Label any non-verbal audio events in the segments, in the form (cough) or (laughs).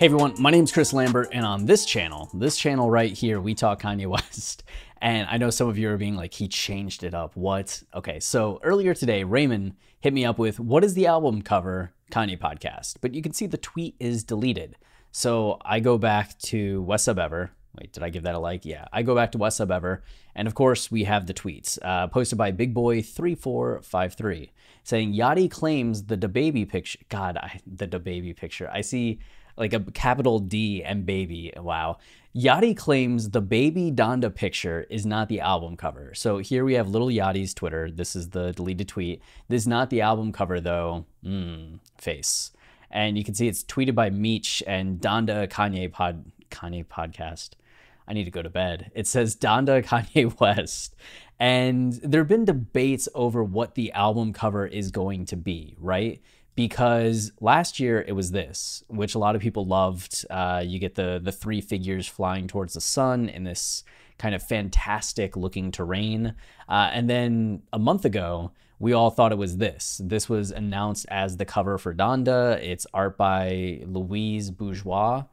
Hey everyone, my name is Chris Lambert, and on this channel, this channel right here, we talk Kanye West. (laughs) And I know some of you are being like, he changed it up. What? Okay, so earlier today, Raymond hit me up with, What is the album cover Kanye podcast? But you can see the tweet is deleted. So I go back to West Sub Ever. Wait, did I give that a like? Yeah, I go back to West Sub Ever. And of course, we have the tweets uh, posted by Big Boy 3453 saying, Yachty claims the DaBaby picture. God, I, the DaBaby picture. I see like a capital D and baby. Wow. Yachty claims the baby Donda picture is not the album cover. So here we have Lil Yachty's Twitter. This is the deleted tweet. This is not the album cover though. Mm, face. And you can see it's tweeted by Meech and Donda Kanye pod Kanye podcast. I need to go to bed. It says Donda (laughs) Kanye West. And there have been debates over what the album cover is going to be, right? Because last year it was this, which a lot of people loved. Uh, you get the the three figures flying towards the sun in this kind of fantastic looking terrain, uh, and then a month ago we all thought it was this. This was announced as the cover for Donda. It's art by Louise Bourgeois,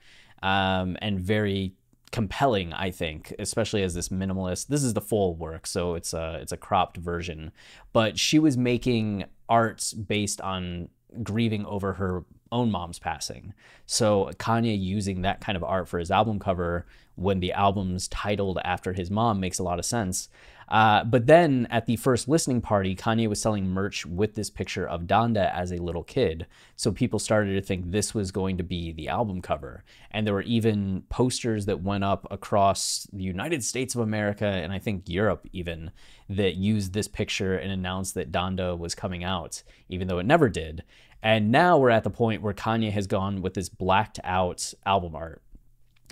um, and very compelling, I think, especially as this minimalist. This is the full work, so it's a it's a cropped version. But she was making arts based on grieving over her own mom's passing. So Kanye using that kind of art for his album cover when the album's titled after his mom makes a lot of sense. Uh, but then at the first listening party, Kanye was selling merch with this picture of Donda as a little kid. So people started to think this was going to be the album cover. And there were even posters that went up across the United States of America and I think Europe even that used this picture and announced that Donda was coming out, even though it never did. And now we're at the point where Kanye has gone with this blacked out album art.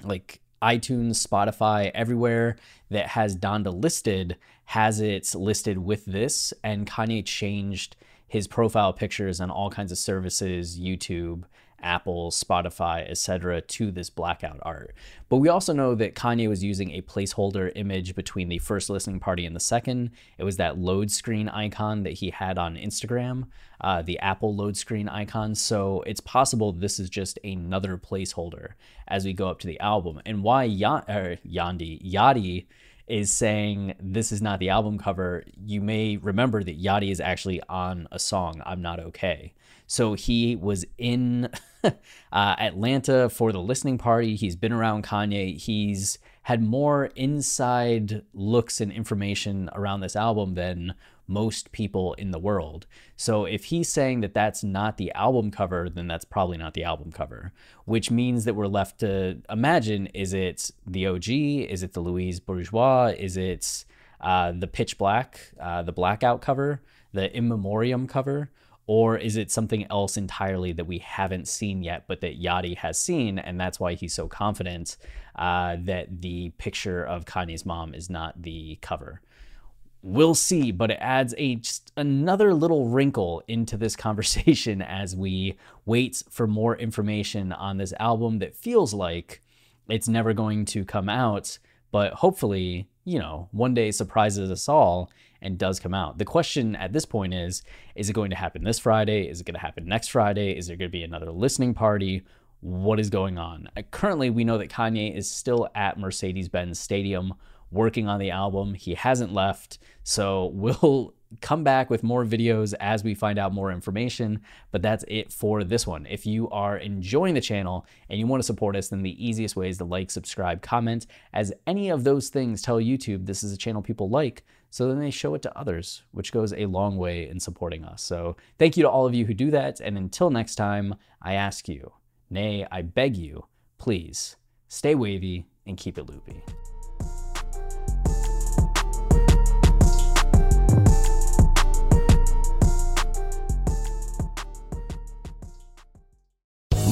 Like iTunes, Spotify, everywhere that has Donda listed has it listed with this. And Kanye changed his profile pictures on all kinds of services, YouTube, Apple, Spotify, etc., to this blackout art. But we also know that Kanye was using a placeholder image between the first listening party and the second. It was that load screen icon that he had on Instagram, uh, the Apple load screen icon. So it's possible this is just another placeholder as we go up to the album. And why y- Yandi Yachty is saying this is not the album cover, you may remember that Yachty is actually on a song, I'm Not Okay. So he was in (laughs) uh, Atlanta for the listening party. He's been around Kanye. He's had more inside looks and information around this album than most people in the world. So if he's saying that that's not the album cover, then that's probably not the album cover, which means that we're left to imagine is it the OG? Is it the Louise Bourgeois? Is it uh, the pitch black, uh, the blackout cover, the in memoriam cover? Or is it something else entirely that we haven't seen yet, but that Yadi has seen? And that's why he's so confident uh, that the picture of Kanye's mom is not the cover. We'll see, but it adds a just another little wrinkle into this (laughs) conversation as we wait for more information on this album that feels like it's never going to come out, but hopefully, you know, one day surprises us all and does come out. The question at this point is is it going to happen this Friday? Is it going to happen next Friday? Is there going to be another listening party? What is going on? Uh, currently, we know that Kanye is still at Mercedes Benz Stadium working on the album. He hasn't left. So (laughs) we'll come back with more videos as we find out more information. But that's it for this one. If you are enjoying the channel and you want to support us, then the easiest way is to like, subscribe, comment, as any of those things tell YouTube this is a channel people like. So then they show it to others, which goes a long way in supporting us. So thank you to all of you who do that. And until next time, I ask you, nay, I beg you, please stay wavy and keep it loopy.